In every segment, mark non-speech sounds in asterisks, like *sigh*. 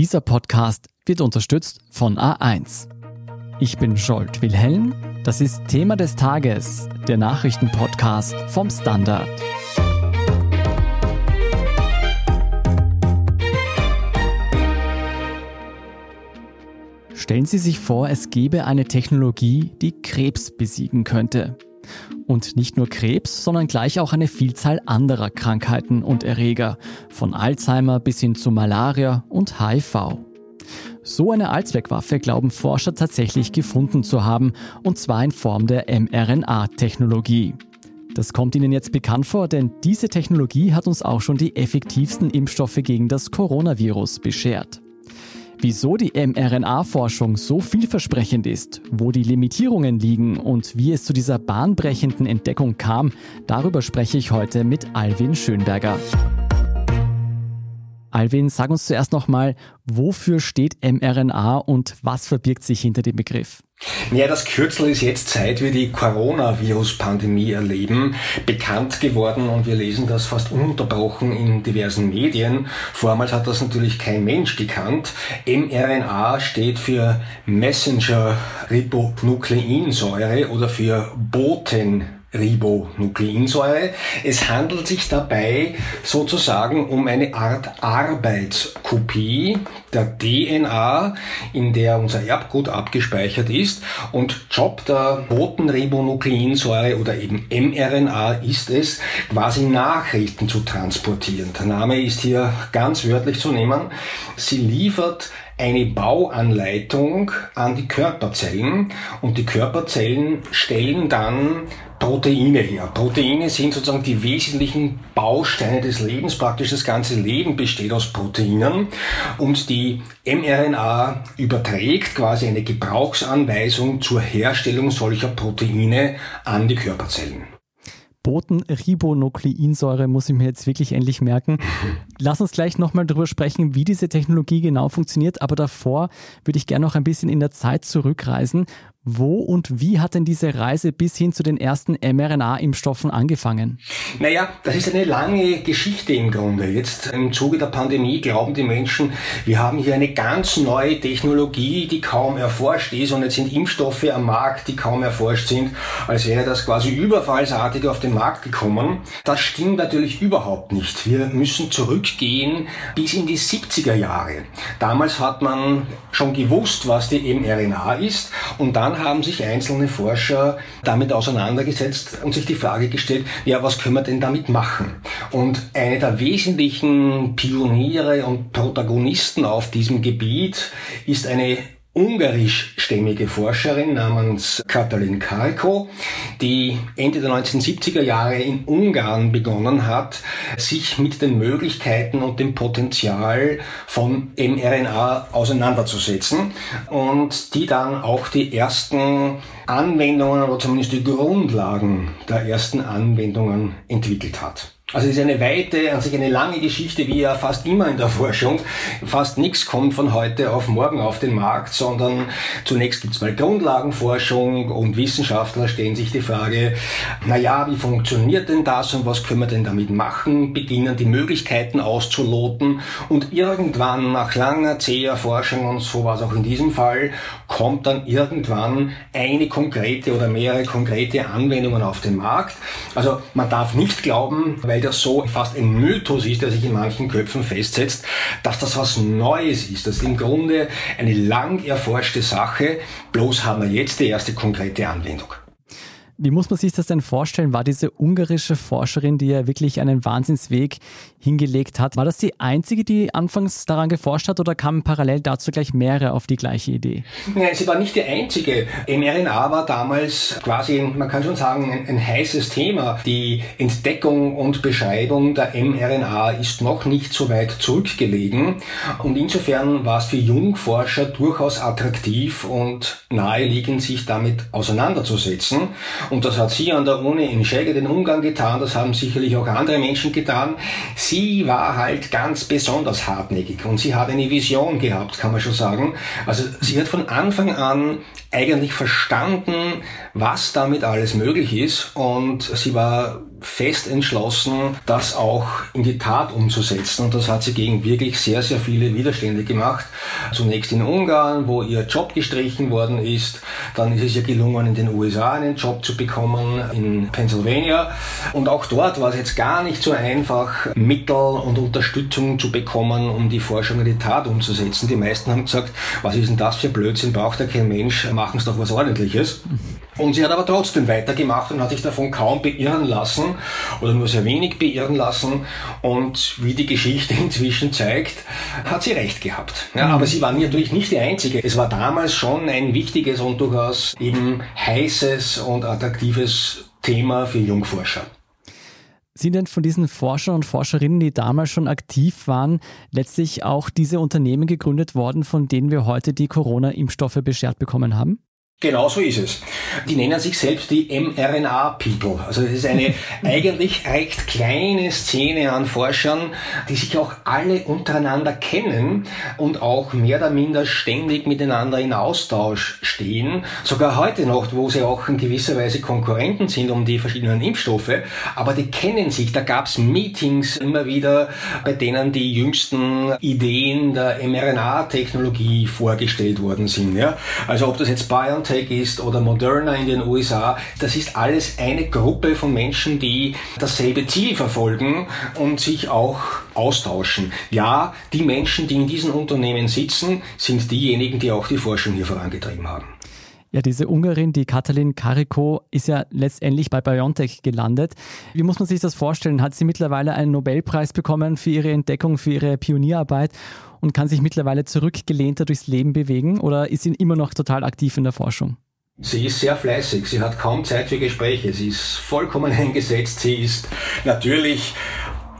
Dieser Podcast wird unterstützt von A1. Ich bin Scholt Wilhelm. Das ist Thema des Tages, der Nachrichtenpodcast vom Standard. Stellen Sie sich vor, es gäbe eine Technologie, die Krebs besiegen könnte. Und nicht nur Krebs, sondern gleich auch eine Vielzahl anderer Krankheiten und Erreger, von Alzheimer bis hin zu Malaria und HIV. So eine Allzweckwaffe glauben Forscher tatsächlich gefunden zu haben, und zwar in Form der mRNA-Technologie. Das kommt Ihnen jetzt bekannt vor, denn diese Technologie hat uns auch schon die effektivsten Impfstoffe gegen das Coronavirus beschert. Wieso die mRNA-Forschung so vielversprechend ist, wo die Limitierungen liegen und wie es zu dieser bahnbrechenden Entdeckung kam, darüber spreche ich heute mit Alwin Schönberger. Alwin, sag uns zuerst nochmal, wofür steht mRNA und was verbirgt sich hinter dem Begriff? Ja, das Kürzel ist jetzt, seit wir die Coronavirus-Pandemie erleben, bekannt geworden und wir lesen das fast ununterbrochen in diversen Medien. Vormals hat das natürlich kein Mensch gekannt. mRNA steht für Messenger-Ribonukleinsäure oder für Boten Ribonukleinsäure. Es handelt sich dabei sozusagen um eine Art Arbeitskopie der DNA, in der unser Erbgut abgespeichert ist. Und Job der Botenribonukleinsäure oder eben mRNA ist es, quasi Nachrichten zu transportieren. Der Name ist hier ganz wörtlich zu nehmen. Sie liefert eine Bauanleitung an die Körperzellen und die Körperzellen stellen dann Proteine her. Proteine sind sozusagen die wesentlichen Bausteine des Lebens. Praktisch das ganze Leben besteht aus Proteinen und die mRNA überträgt quasi eine Gebrauchsanweisung zur Herstellung solcher Proteine an die Körperzellen. Botenribonukleinsäure muss ich mir jetzt wirklich endlich merken. Lass uns gleich nochmal darüber sprechen, wie diese Technologie genau funktioniert. Aber davor würde ich gerne noch ein bisschen in der Zeit zurückreisen. Wo und wie hat denn diese Reise bis hin zu den ersten mRNA-Impfstoffen angefangen? Naja, das ist eine lange Geschichte im Grunde. Jetzt im Zuge der Pandemie glauben die Menschen, wir haben hier eine ganz neue Technologie, die kaum erforscht ist und jetzt sind Impfstoffe am Markt, die kaum erforscht sind, als wäre das quasi überfallsartig auf den Markt gekommen. Das stimmt natürlich überhaupt nicht. Wir müssen zurückgehen bis in die 70er Jahre. Damals hat man schon gewusst, was die mRNA ist und dann dann haben sich einzelne Forscher damit auseinandergesetzt und sich die Frage gestellt, ja, was können wir denn damit machen? Und eine der wesentlichen Pioniere und Protagonisten auf diesem Gebiet ist eine ungarischstämmige Forscherin namens Katalin Karko, die Ende der 1970er Jahre in Ungarn begonnen hat, sich mit den Möglichkeiten und dem Potenzial von mRNA auseinanderzusetzen und die dann auch die ersten Anwendungen oder zumindest die Grundlagen der ersten Anwendungen entwickelt hat. Also es ist eine weite, an sich eine lange Geschichte, wie ja fast immer in der Forschung. Fast nichts kommt von heute auf morgen auf den Markt, sondern zunächst gibt es mal Grundlagenforschung und Wissenschaftler stellen sich die Frage, na ja, wie funktioniert denn das und was können wir denn damit machen? Beginnen die Möglichkeiten auszuloten und irgendwann nach langer, zäher Forschung und so war es auch in diesem Fall, kommt dann irgendwann eine konkrete oder mehrere konkrete Anwendungen auf den Markt. Also man darf nicht glauben, weil weil das so fast ein Mythos ist, der sich in manchen Köpfen festsetzt, dass das was Neues ist. Das ist im Grunde eine lang erforschte Sache, bloß haben wir jetzt die erste konkrete Anwendung. Wie muss man sich das denn vorstellen? War diese ungarische Forscherin, die ja wirklich einen Wahnsinnsweg hingelegt hat, war das die einzige, die anfangs daran geforscht hat oder kamen parallel dazu gleich mehrere auf die gleiche Idee? Nein, sie war nicht die einzige. mRNA war damals quasi, man kann schon sagen, ein, ein heißes Thema. Die Entdeckung und Beschreibung der mRNA ist noch nicht so weit zurückgelegen und insofern war es für Jungforscher durchaus attraktiv und naheliegend, sich damit auseinanderzusetzen. Und das hat sie an der Uni in Schäge den Umgang getan, das haben sicherlich auch andere Menschen getan. Sie war halt ganz besonders hartnäckig und sie hat eine Vision gehabt, kann man schon sagen. Also sie hat von Anfang an eigentlich verstanden, was damit alles möglich ist und sie war fest entschlossen, das auch in die Tat umzusetzen. Und das hat sie gegen wirklich sehr, sehr viele Widerstände gemacht. Zunächst in Ungarn, wo ihr Job gestrichen worden ist. Dann ist es ihr gelungen, in den USA einen Job zu bekommen, in Pennsylvania. Und auch dort war es jetzt gar nicht so einfach, Mittel und Unterstützung zu bekommen, um die Forschung in die Tat umzusetzen. Die meisten haben gesagt, was ist denn das für Blödsinn, braucht ja kein Mensch, machen es doch was Ordentliches. Und sie hat aber trotzdem weitergemacht und hat sich davon kaum beirren lassen oder nur sehr wenig beirren lassen. Und wie die Geschichte *laughs* inzwischen zeigt, hat sie recht gehabt. Ja, aber sie war natürlich nicht die Einzige. Es war damals schon ein wichtiges und durchaus eben heißes und attraktives Thema für Jungforscher. Sind denn von diesen Forschern und Forscherinnen, die damals schon aktiv waren, letztlich auch diese Unternehmen gegründet worden, von denen wir heute die Corona-Impfstoffe beschert bekommen haben? Genau so ist es. Die nennen sich selbst die mRNA-People. Also es ist eine *laughs* eigentlich recht kleine Szene an Forschern, die sich auch alle untereinander kennen und auch mehr oder minder ständig miteinander in Austausch stehen. Sogar heute noch, wo sie auch in gewisser Weise Konkurrenten sind um die verschiedenen Impfstoffe. Aber die kennen sich. Da gab es Meetings immer wieder, bei denen die jüngsten Ideen der mRNA-Technologie vorgestellt worden sind. Ja? Also ob das jetzt BioNTech BioNTech ist oder Moderna in den USA, das ist alles eine Gruppe von Menschen, die dasselbe Ziel verfolgen und sich auch austauschen. Ja, die Menschen, die in diesen Unternehmen sitzen, sind diejenigen, die auch die Forschung hier vorangetrieben haben. Ja, diese Ungarin, die Katalin Kariko, ist ja letztendlich bei BioNTech gelandet. Wie muss man sich das vorstellen? Hat sie mittlerweile einen Nobelpreis bekommen für ihre Entdeckung, für ihre Pionierarbeit? Und kann sich mittlerweile zurückgelehnter durchs Leben bewegen oder ist sie immer noch total aktiv in der Forschung? Sie ist sehr fleißig, sie hat kaum Zeit für Gespräche, sie ist vollkommen *laughs* eingesetzt, sie ist natürlich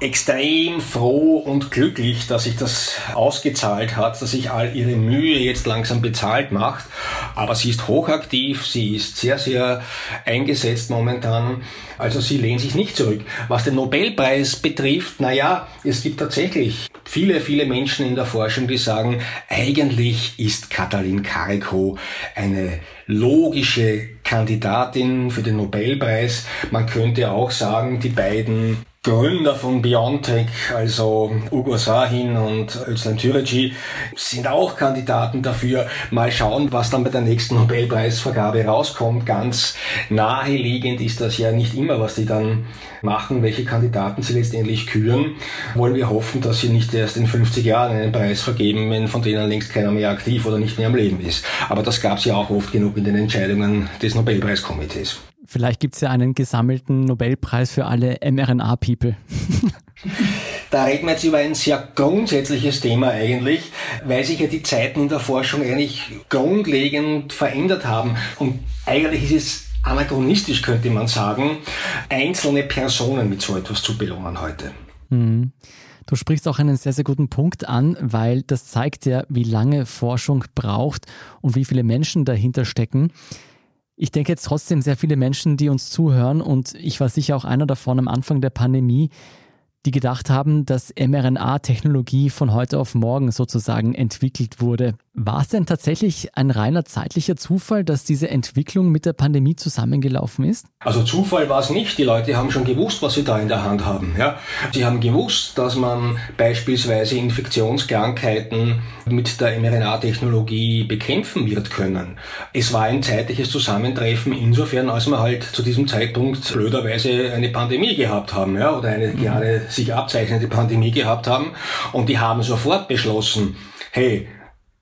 extrem froh und glücklich, dass sich das ausgezahlt hat, dass sich all ihre Mühe jetzt langsam bezahlt macht. Aber sie ist hochaktiv, sie ist sehr, sehr eingesetzt momentan. Also sie lehnt sich nicht zurück. Was den Nobelpreis betrifft, naja, es gibt tatsächlich viele, viele Menschen in der Forschung, die sagen, eigentlich ist Katalin Kariko eine logische Kandidatin für den Nobelpreis. Man könnte auch sagen, die beiden Gründer von Biontech, also Ugo Sahin und Özlem Türeci, sind auch Kandidaten dafür. Mal schauen, was dann bei der nächsten Nobelpreisvergabe rauskommt. Ganz naheliegend ist das ja nicht immer, was die dann machen, welche Kandidaten sie letztendlich küren. Wollen wir hoffen, dass sie nicht erst in 50 Jahren einen Preis vergeben, wenn von denen längst keiner mehr aktiv oder nicht mehr am Leben ist. Aber das gab es ja auch oft genug in den Entscheidungen des Nobelpreiskomitees. Vielleicht gibt es ja einen gesammelten Nobelpreis für alle mRNA-People. Da reden wir jetzt über ein sehr grundsätzliches Thema eigentlich, weil sich ja die Zeiten in der Forschung eigentlich grundlegend verändert haben. Und eigentlich ist es anachronistisch, könnte man sagen, einzelne Personen mit so etwas zu belohnen heute. Mhm. Du sprichst auch einen sehr, sehr guten Punkt an, weil das zeigt ja, wie lange Forschung braucht und wie viele Menschen dahinter stecken. Ich denke jetzt trotzdem sehr viele Menschen, die uns zuhören und ich war sicher auch einer davon am Anfang der Pandemie, die gedacht haben, dass mRNA-Technologie von heute auf morgen sozusagen entwickelt wurde. War es denn tatsächlich ein reiner zeitlicher Zufall, dass diese Entwicklung mit der Pandemie zusammengelaufen ist? Also Zufall war es nicht. Die Leute haben schon gewusst, was sie da in der Hand haben. Ja? Sie haben gewusst, dass man beispielsweise Infektionskrankheiten mit der mRNA-Technologie bekämpfen wird können. Es war ein zeitliches Zusammentreffen insofern, als wir halt zu diesem Zeitpunkt blöderweise eine Pandemie gehabt haben ja? oder eine mhm. gerade sich abzeichnende Pandemie gehabt haben. Und die haben sofort beschlossen, hey,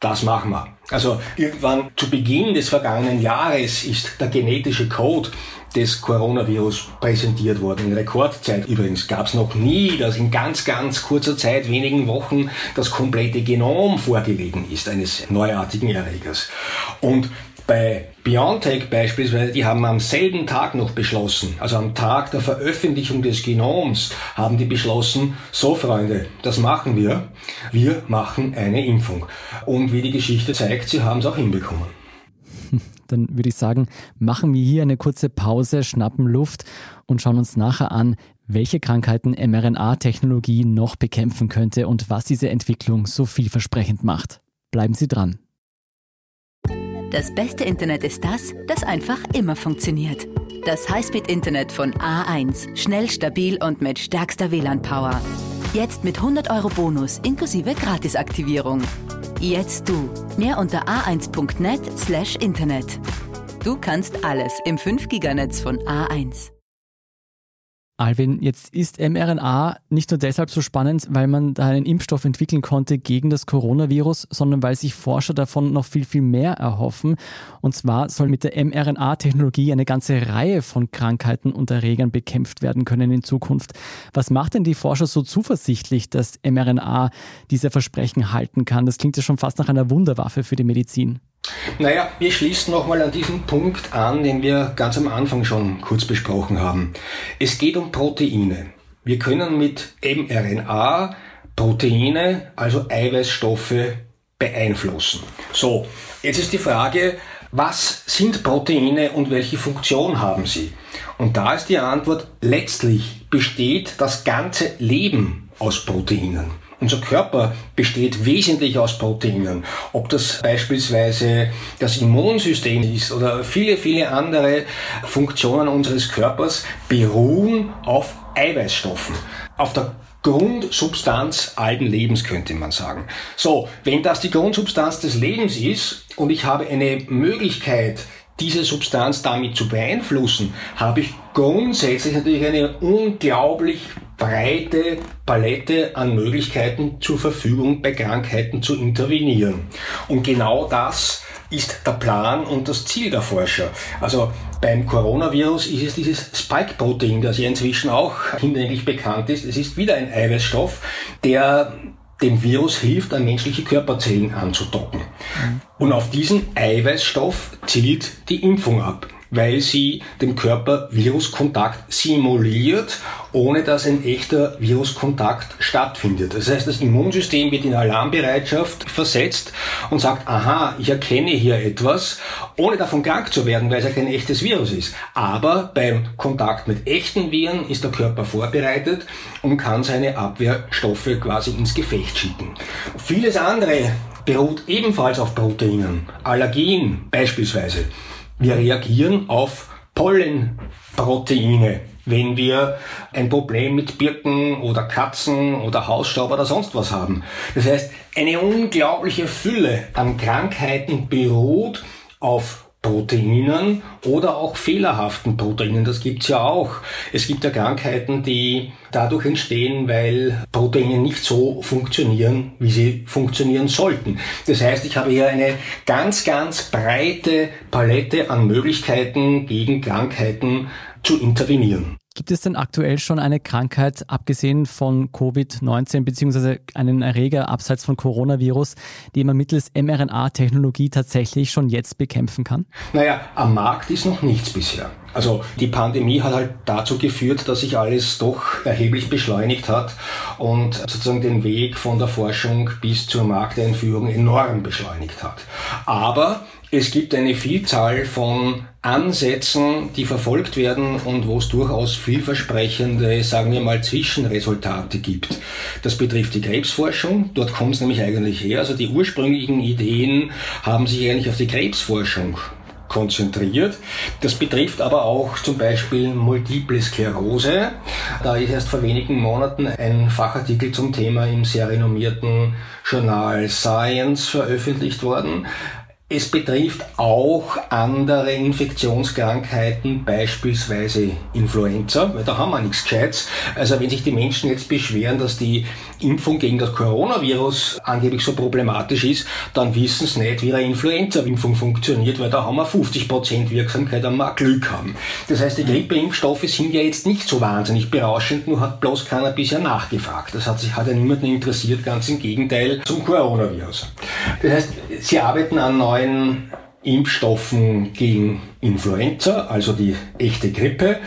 das machen wir. Also irgendwann zu Beginn des vergangenen Jahres ist der genetische Code des Coronavirus präsentiert worden. In Rekordzeit übrigens gab es noch nie, dass in ganz, ganz kurzer Zeit, wenigen Wochen, das komplette Genom vorgelegen ist eines neuartigen Erregers. Und bei BioNTech beispielsweise, die haben am selben Tag noch beschlossen, also am Tag der Veröffentlichung des Genoms, haben die beschlossen, so Freunde, das machen wir, wir machen eine Impfung. Und wie die Geschichte zeigt, sie haben es auch hinbekommen. *laughs* Dann würde ich sagen, machen wir hier eine kurze Pause, schnappen Luft und schauen uns nachher an, welche Krankheiten mRNA-Technologie noch bekämpfen könnte und was diese Entwicklung so vielversprechend macht. Bleiben Sie dran. Das beste Internet ist das, das einfach immer funktioniert. Das Highspeed-Internet von A1. Schnell, stabil und mit stärkster WLAN-Power. Jetzt mit 100 Euro Bonus inklusive Gratisaktivierung. Jetzt du. Mehr unter a1.net slash Internet. Du kannst alles im 5-Giganetz von A1. Alvin, jetzt ist mRNA nicht nur deshalb so spannend, weil man da einen Impfstoff entwickeln konnte gegen das Coronavirus, sondern weil sich Forscher davon noch viel, viel mehr erhoffen. Und zwar soll mit der mRNA-Technologie eine ganze Reihe von Krankheiten und Erregern bekämpft werden können in Zukunft. Was macht denn die Forscher so zuversichtlich, dass mRNA diese Versprechen halten kann? Das klingt ja schon fast nach einer Wunderwaffe für die Medizin. Naja, wir schließen nochmal an diesen Punkt an, den wir ganz am Anfang schon kurz besprochen haben. Es geht um Proteine. Wir können mit mRNA Proteine, also Eiweißstoffe, beeinflussen. So, jetzt ist die Frage, was sind Proteine und welche Funktion haben sie? Und da ist die Antwort, letztlich besteht das ganze Leben aus Proteinen. Unser Körper besteht wesentlich aus Proteinen. Ob das beispielsweise das Immunsystem ist oder viele, viele andere Funktionen unseres Körpers beruhen auf Eiweißstoffen. Auf der Grundsubstanz alten Lebens könnte man sagen. So, wenn das die Grundsubstanz des Lebens ist und ich habe eine Möglichkeit, diese Substanz damit zu beeinflussen, habe ich grundsätzlich natürlich eine unglaublich breite Palette an Möglichkeiten zur Verfügung, bei Krankheiten zu intervenieren. Und genau das ist der Plan und das Ziel der Forscher. Also beim Coronavirus ist es dieses Spike-Protein, das ja inzwischen auch hinlänglich bekannt ist. Es ist wieder ein Eiweißstoff, der dem Virus hilft, an menschliche Körperzellen anzudocken. Mhm. Und auf diesen Eiweißstoff zielt die Impfung ab weil sie dem Körper Viruskontakt simuliert, ohne dass ein echter Viruskontakt stattfindet. Das heißt, das Immunsystem wird in Alarmbereitschaft versetzt und sagt, aha, ich erkenne hier etwas, ohne davon krank zu werden, weil es ja kein echtes Virus ist. Aber beim Kontakt mit echten Viren ist der Körper vorbereitet und kann seine Abwehrstoffe quasi ins Gefecht schicken. Vieles andere beruht ebenfalls auf Proteinen. Allergien beispielsweise. Wir reagieren auf Pollenproteine, wenn wir ein Problem mit Birken oder Katzen oder Hausstaub oder sonst was haben. Das heißt, eine unglaubliche Fülle an Krankheiten beruht auf Proteinen oder auch fehlerhaften Proteinen. Das gibt's ja auch. Es gibt ja Krankheiten, die dadurch entstehen, weil Proteine nicht so funktionieren, wie sie funktionieren sollten. Das heißt, ich habe hier eine ganz, ganz breite Palette an Möglichkeiten gegen Krankheiten zu intervenieren. Gibt es denn aktuell schon eine Krankheit, abgesehen von Covid-19 beziehungsweise einen Erreger abseits von Coronavirus, die man mittels mRNA-Technologie tatsächlich schon jetzt bekämpfen kann? Naja, am Markt ist noch nichts bisher. Also die Pandemie hat halt dazu geführt, dass sich alles doch erheblich beschleunigt hat und sozusagen den Weg von der Forschung bis zur Markteinführung enorm beschleunigt hat. Aber es gibt eine Vielzahl von Ansätzen, die verfolgt werden und wo es durchaus vielversprechende, sagen wir mal, Zwischenresultate gibt. Das betrifft die Krebsforschung. Dort kommt es nämlich eigentlich her. Also die ursprünglichen Ideen haben sich eigentlich auf die Krebsforschung konzentriert. Das betrifft aber auch zum Beispiel Multiple Sklerose. Da ist erst vor wenigen Monaten ein Fachartikel zum Thema im sehr renommierten Journal Science veröffentlicht worden. Es betrifft auch andere Infektionskrankheiten, beispielsweise Influenza, weil da haben wir nichts Gescheites. Also wenn sich die Menschen jetzt beschweren, dass die Impfung gegen das Coronavirus angeblich so problematisch ist, dann wissen sie nicht, wie eine Influenza-Impfung funktioniert, weil da haben wir 50% Wirksamkeit, wenn wir Glück haben. Das heißt, die Grippeimpfstoffe sind ja jetzt nicht so wahnsinnig berauschend, nur hat bloß keiner bisher nachgefragt. Das hat sich hat ja niemanden interessiert, ganz im Gegenteil zum Coronavirus. Das heißt, sie arbeiten an neuen Impfstoffen gegen Influenza, also die echte Grippe.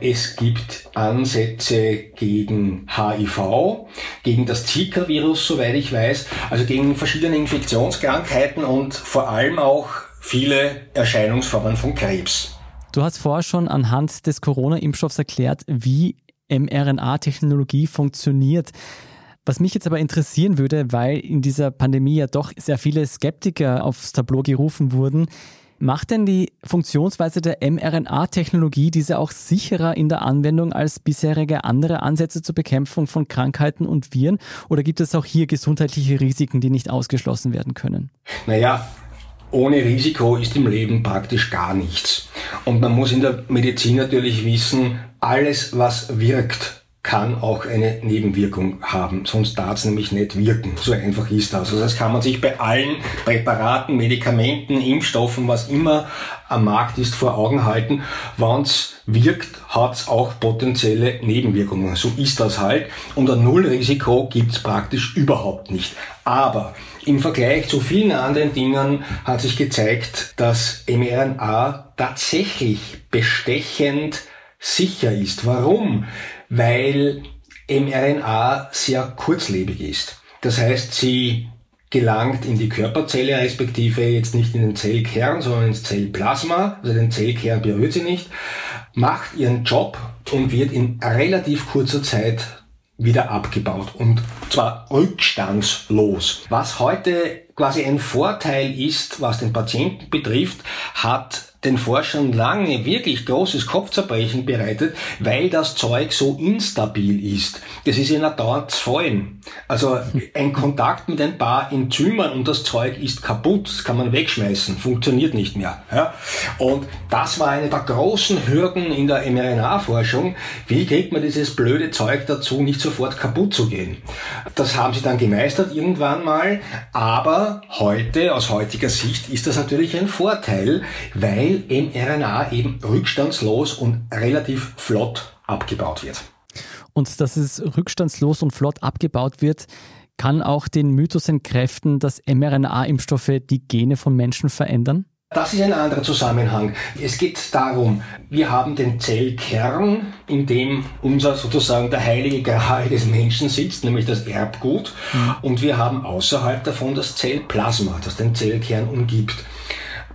Es gibt Ansätze gegen HIV, gegen das Zika-Virus, soweit ich weiß, also gegen verschiedene Infektionskrankheiten und vor allem auch viele Erscheinungsformen von Krebs. Du hast vorher schon anhand des Corona-Impfstoffs erklärt, wie mRNA-Technologie funktioniert. Was mich jetzt aber interessieren würde, weil in dieser Pandemie ja doch sehr viele Skeptiker aufs Tableau gerufen wurden, macht denn die Funktionsweise der mRNA-Technologie diese auch sicherer in der Anwendung als bisherige andere Ansätze zur Bekämpfung von Krankheiten und Viren? Oder gibt es auch hier gesundheitliche Risiken, die nicht ausgeschlossen werden können? Naja, ohne Risiko ist im Leben praktisch gar nichts. Und man muss in der Medizin natürlich wissen, alles, was wirkt, kann auch eine Nebenwirkung haben, sonst darf es nämlich nicht wirken. So einfach ist das. Also das kann man sich bei allen Präparaten, Medikamenten, Impfstoffen, was immer am Markt ist, vor Augen halten. Wenn es wirkt, hat es auch potenzielle Nebenwirkungen. So ist das halt. Und ein Nullrisiko gibt es praktisch überhaupt nicht. Aber im Vergleich zu vielen anderen Dingen hat sich gezeigt, dass mRNA tatsächlich bestechend sicher ist. Warum? Weil mRNA sehr kurzlebig ist. Das heißt, sie gelangt in die Körperzelle, respektive jetzt nicht in den Zellkern, sondern ins Zellplasma, also den Zellkern berührt sie nicht, macht ihren Job und wird in relativ kurzer Zeit wieder abgebaut und zwar rückstandslos. Was heute quasi ein Vorteil ist, was den Patienten betrifft, hat den Forschern lange wirklich großes Kopfzerbrechen bereitet, weil das Zeug so instabil ist. Das ist ihnen dauernd zu fallen. Also ein Kontakt mit ein paar Enzymen und das Zeug ist kaputt, das kann man wegschmeißen, funktioniert nicht mehr. Ja? Und das war eine der großen Hürden in der mRNA-Forschung. Wie kriegt man dieses blöde Zeug dazu, nicht sofort kaputt zu gehen? Das haben sie dann gemeistert irgendwann mal, aber heute, aus heutiger Sicht, ist das natürlich ein Vorteil, weil weil mRNA eben rückstandslos und relativ flott abgebaut wird. Und dass es rückstandslos und flott abgebaut wird, kann auch den Mythos entkräften, dass mRNA-Impfstoffe die Gene von Menschen verändern? Das ist ein anderer Zusammenhang. Es geht darum, wir haben den Zellkern, in dem unser sozusagen der heilige Gral des Menschen sitzt, nämlich das Erbgut. Mhm. Und wir haben außerhalb davon das Zellplasma, das den Zellkern umgibt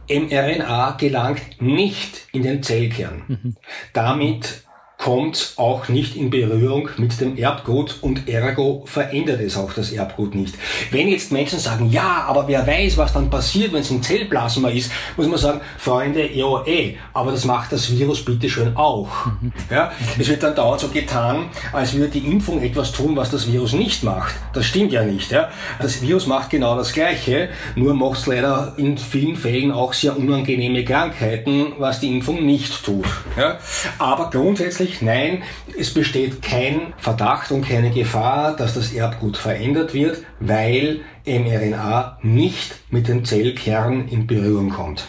mRNA gelangt nicht in den Zellkern. Mhm. Damit kommt auch nicht in Berührung mit dem Erbgut und ergo verändert es auch das Erbgut nicht. Wenn jetzt Menschen sagen, ja, aber wer weiß, was dann passiert, wenn es ein Zellplasma ist, muss man sagen, Freunde, ja eh, aber das macht das Virus bitte schön auch. Mhm. Ja, es wird dann dauernd so getan, als würde die Impfung etwas tun, was das Virus nicht macht. Das stimmt ja nicht. Ja? Das Virus macht genau das Gleiche, nur macht es leider in vielen Fällen auch sehr unangenehme Krankheiten, was die Impfung nicht tut. Ja? Aber grundsätzlich natürlich, nein, es besteht kein Verdacht und keine Gefahr, dass das Erbgut verändert wird, weil mRNA nicht mit dem Zellkern in Berührung kommt.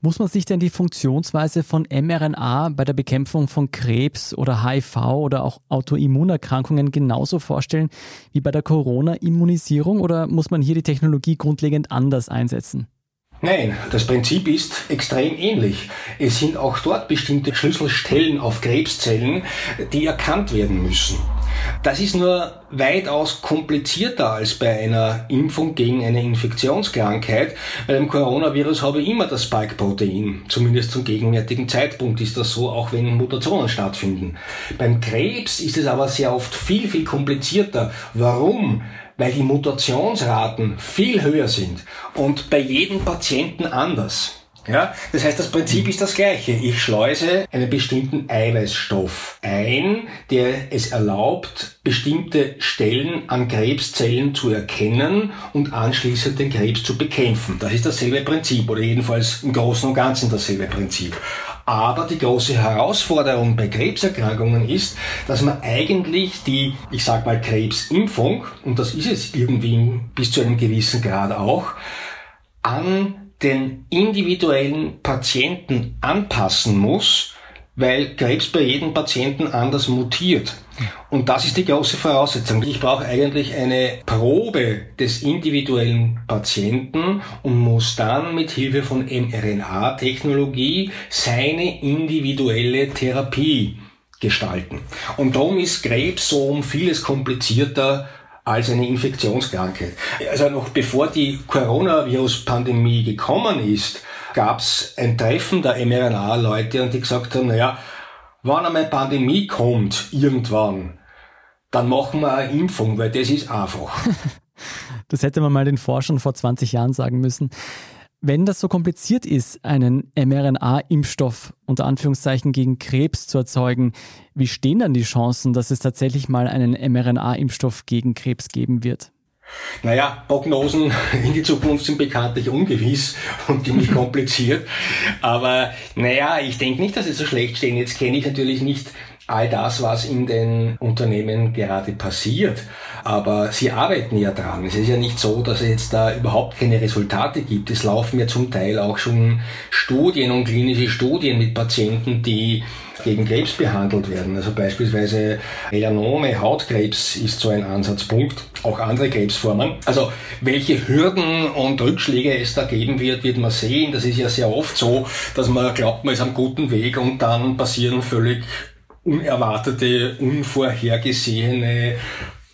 Muss man sich denn die Funktionsweise von mRNA bei der Bekämpfung von Krebs oder HIV oder auch Autoimmunerkrankungen genauso vorstellen wie bei der Corona-Immunisierung oder muss man hier die Technologie grundlegend anders einsetzen? Nein, das Prinzip ist extrem ähnlich. Es sind auch dort bestimmte Schlüsselstellen auf Krebszellen, die erkannt werden müssen. Das ist nur weitaus komplizierter als bei einer Impfung gegen eine Infektionskrankheit. Bei dem Coronavirus habe ich immer das Spike-Protein. Zumindest zum gegenwärtigen Zeitpunkt ist das so, auch wenn Mutationen stattfinden. Beim Krebs ist es aber sehr oft viel, viel komplizierter. Warum? Weil die Mutationsraten viel höher sind und bei jedem Patienten anders. Ja, das heißt, das Prinzip ist das gleiche. Ich schleuse einen bestimmten Eiweißstoff ein, der es erlaubt, bestimmte Stellen an Krebszellen zu erkennen und anschließend den Krebs zu bekämpfen. Das ist dasselbe Prinzip oder jedenfalls im Großen und Ganzen dasselbe Prinzip. Aber die große Herausforderung bei Krebserkrankungen ist, dass man eigentlich die, ich sag mal, Krebsimpfung, und das ist es irgendwie bis zu einem gewissen Grad auch, an den individuellen Patienten anpassen muss, weil Krebs bei jedem Patienten anders mutiert. Und das ist die große Voraussetzung. Ich brauche eigentlich eine Probe des individuellen Patienten und muss dann mit Hilfe von mRNA-Technologie seine individuelle Therapie gestalten. Und darum ist Krebs so um vieles komplizierter als eine Infektionskrankheit. Also noch bevor die Coronavirus-Pandemie gekommen ist, gab es ein Treffen der mRNA-Leute und die gesagt haben, naja, wann einmal Pandemie kommt, irgendwann, dann machen wir eine Impfung, weil das ist einfach. *laughs* das hätte man mal den Forschern vor 20 Jahren sagen müssen. Wenn das so kompliziert ist, einen mRNA-Impfstoff unter Anführungszeichen gegen Krebs zu erzeugen, wie stehen dann die Chancen, dass es tatsächlich mal einen mRNA-Impfstoff gegen Krebs geben wird? Naja, Prognosen *laughs* in die Zukunft sind bekanntlich ungewiss und ziemlich kompliziert. Aber naja, ich denke nicht, dass sie so schlecht stehen. Jetzt kenne ich natürlich nicht all das, was in den Unternehmen gerade passiert. Aber sie arbeiten ja dran. Es ist ja nicht so, dass es jetzt da überhaupt keine Resultate gibt. Es laufen ja zum Teil auch schon Studien und klinische Studien mit Patienten, die gegen Krebs behandelt werden. Also beispielsweise Melanome, Hautkrebs ist so ein Ansatzpunkt, auch andere Krebsformen. Also welche Hürden und Rückschläge es da geben wird, wird man sehen. Das ist ja sehr oft so, dass man glaubt, man ist am guten Weg und dann passieren völlig unerwartete, unvorhergesehene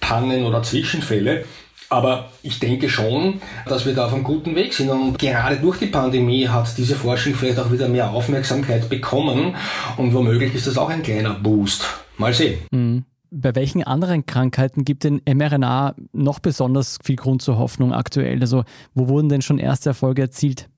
Pannen oder Zwischenfälle. Aber ich denke schon, dass wir da auf einem guten Weg sind. Und gerade durch die Pandemie hat diese Forschung vielleicht auch wieder mehr Aufmerksamkeit bekommen. Und womöglich ist das auch ein kleiner Boost. Mal sehen. Mhm. Bei welchen anderen Krankheiten gibt denn mRNA noch besonders viel Grund zur Hoffnung aktuell? Also wo wurden denn schon erste Erfolge erzielt?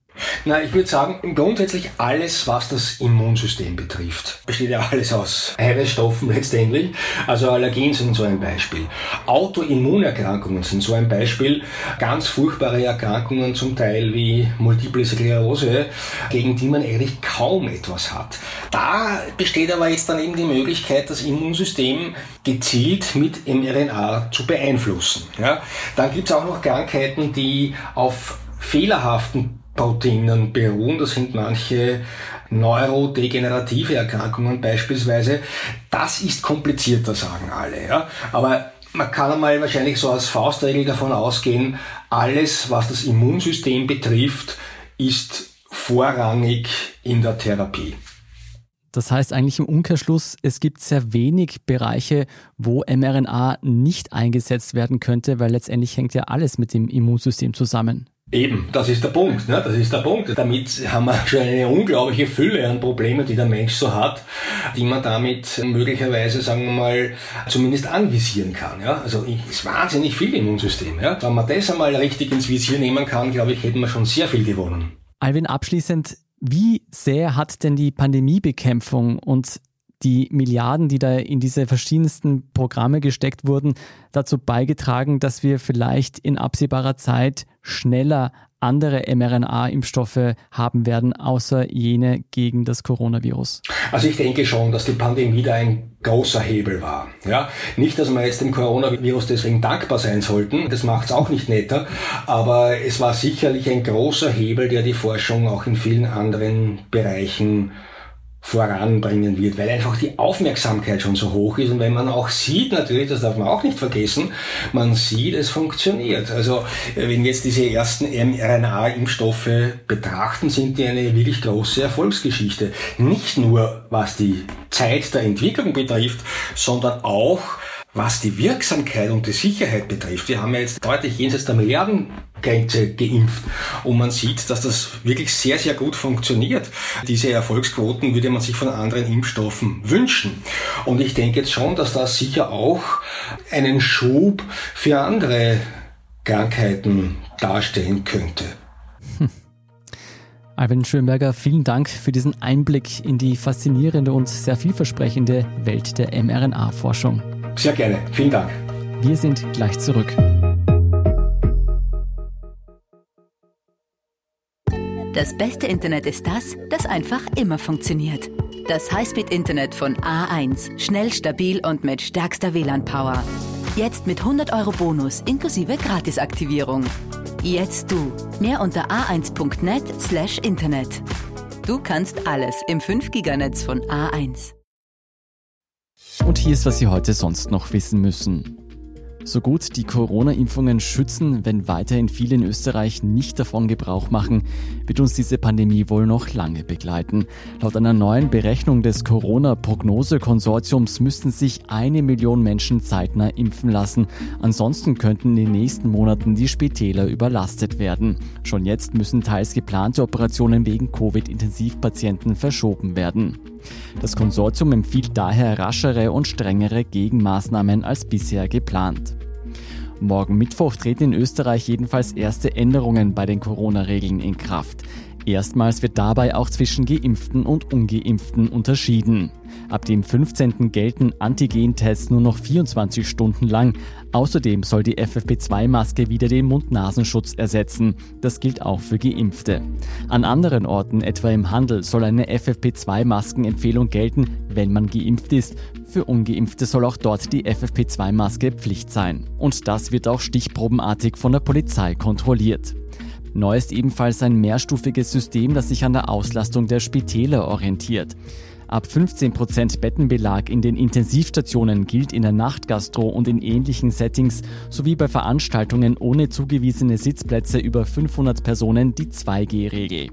Na, ich würde sagen, grundsätzlich alles, was das Immunsystem betrifft. Besteht ja alles aus Eiweißstoffen *laughs* letztendlich. Also Allergien sind so ein Beispiel. Autoimmunerkrankungen sind so ein Beispiel. Ganz furchtbare Erkrankungen zum Teil wie Multiple Sklerose, gegen die man eigentlich kaum etwas hat. Da besteht aber jetzt dann eben die Möglichkeit, das Immunsystem gezielt mit mRNA zu beeinflussen. Ja? Dann gibt es auch noch Krankheiten, die auf fehlerhaften Proteinen beruhen. Das sind manche neurodegenerative Erkrankungen beispielsweise. Das ist komplizierter, sagen alle. Ja? Aber man kann einmal wahrscheinlich so als Faustregel davon ausgehen, alles, was das Immunsystem betrifft, ist vorrangig in der Therapie. Das heißt eigentlich im Umkehrschluss, es gibt sehr wenig Bereiche, wo mRNA nicht eingesetzt werden könnte, weil letztendlich hängt ja alles mit dem Immunsystem zusammen. Eben, das ist der Punkt. Ne? Das ist der Punkt. Damit haben wir schon eine unglaubliche Fülle an Problemen, die der Mensch so hat, die man damit möglicherweise, sagen wir mal, zumindest anvisieren kann. Ja? Also ist wahnsinnig viel im Immunsystem. Ja? Wenn man das einmal richtig ins Visier nehmen kann, glaube ich, hätten wir schon sehr viel gewonnen. Alvin, abschließend, wie sehr hat denn die Pandemiebekämpfung und die Milliarden, die da in diese verschiedensten Programme gesteckt wurden, dazu beigetragen, dass wir vielleicht in absehbarer Zeit schneller andere mRNA-Impfstoffe haben werden, außer jene gegen das Coronavirus? Also ich denke schon, dass die Pandemie da ein großer Hebel war. Ja, nicht, dass wir jetzt dem Coronavirus deswegen dankbar sein sollten, das macht es auch nicht netter, aber es war sicherlich ein großer Hebel, der die Forschung auch in vielen anderen Bereichen voranbringen wird, weil einfach die Aufmerksamkeit schon so hoch ist und wenn man auch sieht, natürlich, das darf man auch nicht vergessen, man sieht, es funktioniert. Also wenn wir jetzt diese ersten mRNA-Impfstoffe betrachten, sind die eine wirklich große Erfolgsgeschichte. Nicht nur was die Zeit der Entwicklung betrifft, sondern auch was die Wirksamkeit und die Sicherheit betrifft. Wir haben ja jetzt deutlich jenseits der Milliardengrenze geimpft und man sieht, dass das wirklich sehr, sehr gut funktioniert. Diese Erfolgsquoten würde man sich von anderen Impfstoffen wünschen. Und ich denke jetzt schon, dass das sicher auch einen Schub für andere Krankheiten darstellen könnte. Hm. Alvin Schönberger, vielen Dank für diesen Einblick in die faszinierende und sehr vielversprechende Welt der mRNA-Forschung. Sehr gerne. Vielen Dank. Wir sind gleich zurück. Das beste Internet ist das, das einfach immer funktioniert. Das Highspeed-Internet von A1. Schnell, stabil und mit stärkster WLAN-Power. Jetzt mit 100 Euro Bonus inklusive Gratisaktivierung. Jetzt du. Mehr unter a1.net/slash Internet. Du kannst alles im 5-Giganetz von A1. Und hier ist, was Sie heute sonst noch wissen müssen. So gut die Corona-Impfungen schützen, wenn weiterhin viele in Österreich nicht davon Gebrauch machen, wird uns diese Pandemie wohl noch lange begleiten. Laut einer neuen Berechnung des Corona-Prognose-Konsortiums müssten sich eine Million Menschen zeitnah impfen lassen. Ansonsten könnten in den nächsten Monaten die Spitäler überlastet werden. Schon jetzt müssen teils geplante Operationen wegen Covid-Intensivpatienten verschoben werden. Das Konsortium empfiehlt daher raschere und strengere Gegenmaßnahmen als bisher geplant. Morgen Mittwoch treten in Österreich jedenfalls erste Änderungen bei den Corona-Regeln in Kraft. Erstmals wird dabei auch zwischen Geimpften und Ungeimpften unterschieden. Ab dem 15. gelten Antigen-Tests nur noch 24 Stunden lang. Außerdem soll die FFP2-Maske wieder den Mund-Nasenschutz ersetzen. Das gilt auch für Geimpfte. An anderen Orten, etwa im Handel, soll eine FFP2-Maskenempfehlung gelten, wenn man geimpft ist. Für Ungeimpfte soll auch dort die FFP2-Maske Pflicht sein. Und das wird auch stichprobenartig von der Polizei kontrolliert. Neu ist ebenfalls ein mehrstufiges System, das sich an der Auslastung der Spitäler orientiert. Ab 15% Bettenbelag in den Intensivstationen gilt in der Nachtgastro und in ähnlichen Settings sowie bei Veranstaltungen ohne zugewiesene Sitzplätze über 500 Personen die 2G-Regel.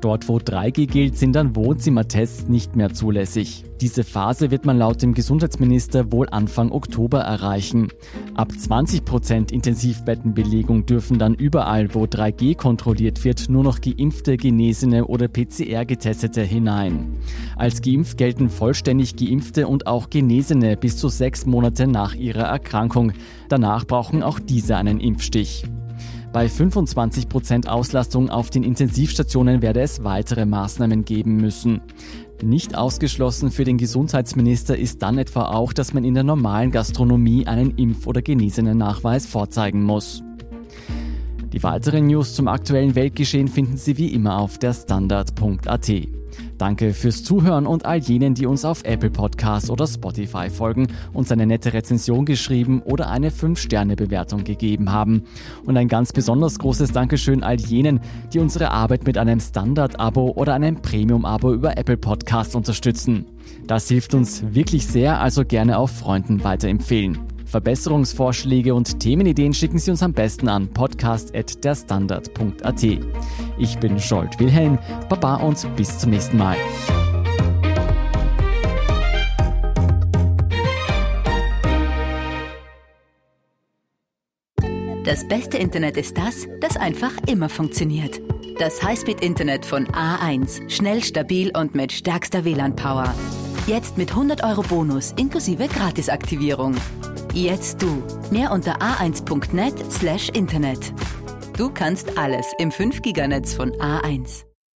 Dort, wo 3G gilt, sind dann Wohnzimmertests nicht mehr zulässig. Diese Phase wird man laut dem Gesundheitsminister wohl Anfang Oktober erreichen. Ab 20% Intensivbettenbelegung dürfen dann überall, wo 3G kontrolliert wird, nur noch geimpfte, genesene oder PCR-Getestete hinein. Als geimpft gelten vollständig geimpfte und auch Genesene bis zu sechs Monate nach ihrer Erkrankung. Danach brauchen auch diese einen Impfstich. Bei 25% Auslastung auf den Intensivstationen werde es weitere Maßnahmen geben müssen. Nicht ausgeschlossen für den Gesundheitsminister ist dann etwa auch, dass man in der normalen Gastronomie einen Impf- oder genesenen Nachweis vorzeigen muss. Die weiteren News zum aktuellen Weltgeschehen finden Sie wie immer auf der Standard.at. Danke fürs Zuhören und all jenen, die uns auf Apple Podcasts oder Spotify folgen, uns eine nette Rezension geschrieben oder eine 5-Sterne-Bewertung gegeben haben. Und ein ganz besonders großes Dankeschön all jenen, die unsere Arbeit mit einem Standard-Abo oder einem Premium-Abo über Apple Podcasts unterstützen. Das hilft uns wirklich sehr, also gerne auf Freunden weiterempfehlen. Verbesserungsvorschläge und Themenideen schicken Sie uns am besten an podcast.derstandard.at. Ich bin Scholt Wilhelm, Baba und bis zum nächsten Mal. Das beste Internet ist das, das einfach immer funktioniert. Das Highspeed-Internet von A1. Schnell, stabil und mit stärkster WLAN-Power. Jetzt mit 100 Euro Bonus inklusive Gratisaktivierung. Jetzt du. Mehr unter a1.net slash Internet. Du kannst alles im 5-Giganetz von A1.